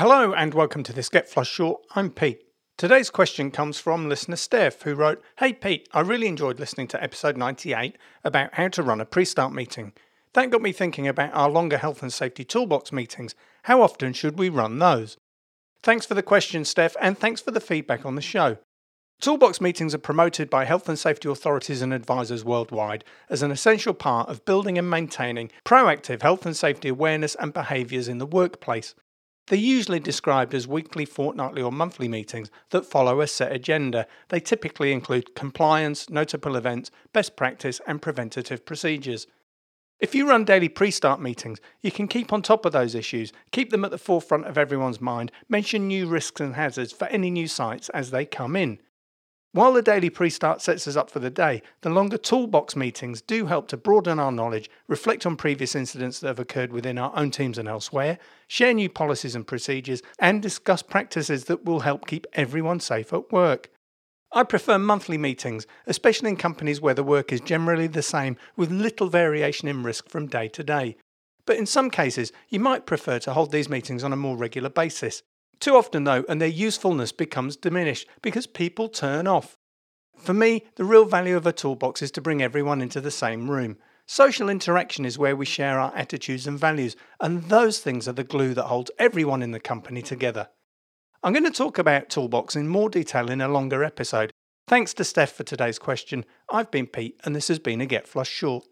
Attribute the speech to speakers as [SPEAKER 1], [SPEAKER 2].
[SPEAKER 1] Hello and welcome to this Get Flushed Short. I'm Pete. Today's question comes from listener Steff, who wrote Hey Pete, I really enjoyed listening to episode 98 about how to run a pre start meeting. That got me thinking about our longer health and safety toolbox meetings. How often should we run those? Thanks for the question, Steff, and thanks for the feedback on the show. Toolbox meetings are promoted by health and safety authorities and advisors worldwide as an essential part of building and maintaining proactive health and safety awareness and behaviours in the workplace. They're usually described as weekly, fortnightly, or monthly meetings that follow a set agenda. They typically include compliance, notable events, best practice, and preventative procedures. If you run daily pre start meetings, you can keep on top of those issues, keep them at the forefront of everyone's mind, mention new risks and hazards for any new sites as they come in. While the daily pre start sets us up for the day, the longer toolbox meetings do help to broaden our knowledge, reflect on previous incidents that have occurred within our own teams and elsewhere, share new policies and procedures, and discuss practices that will help keep everyone safe at work. I prefer monthly meetings, especially in companies where the work is generally the same with little variation in risk from day to day. But in some cases, you might prefer to hold these meetings on a more regular basis. Too often, though, and their usefulness becomes diminished because people turn off. For me, the real value of a toolbox is to bring everyone into the same room. Social interaction is where we share our attitudes and values, and those things are the glue that holds everyone in the company together. I'm going to talk about Toolbox in more detail in a longer episode. Thanks to Steff for today's question. I've been Pete, and this has been a Get Flushed Short.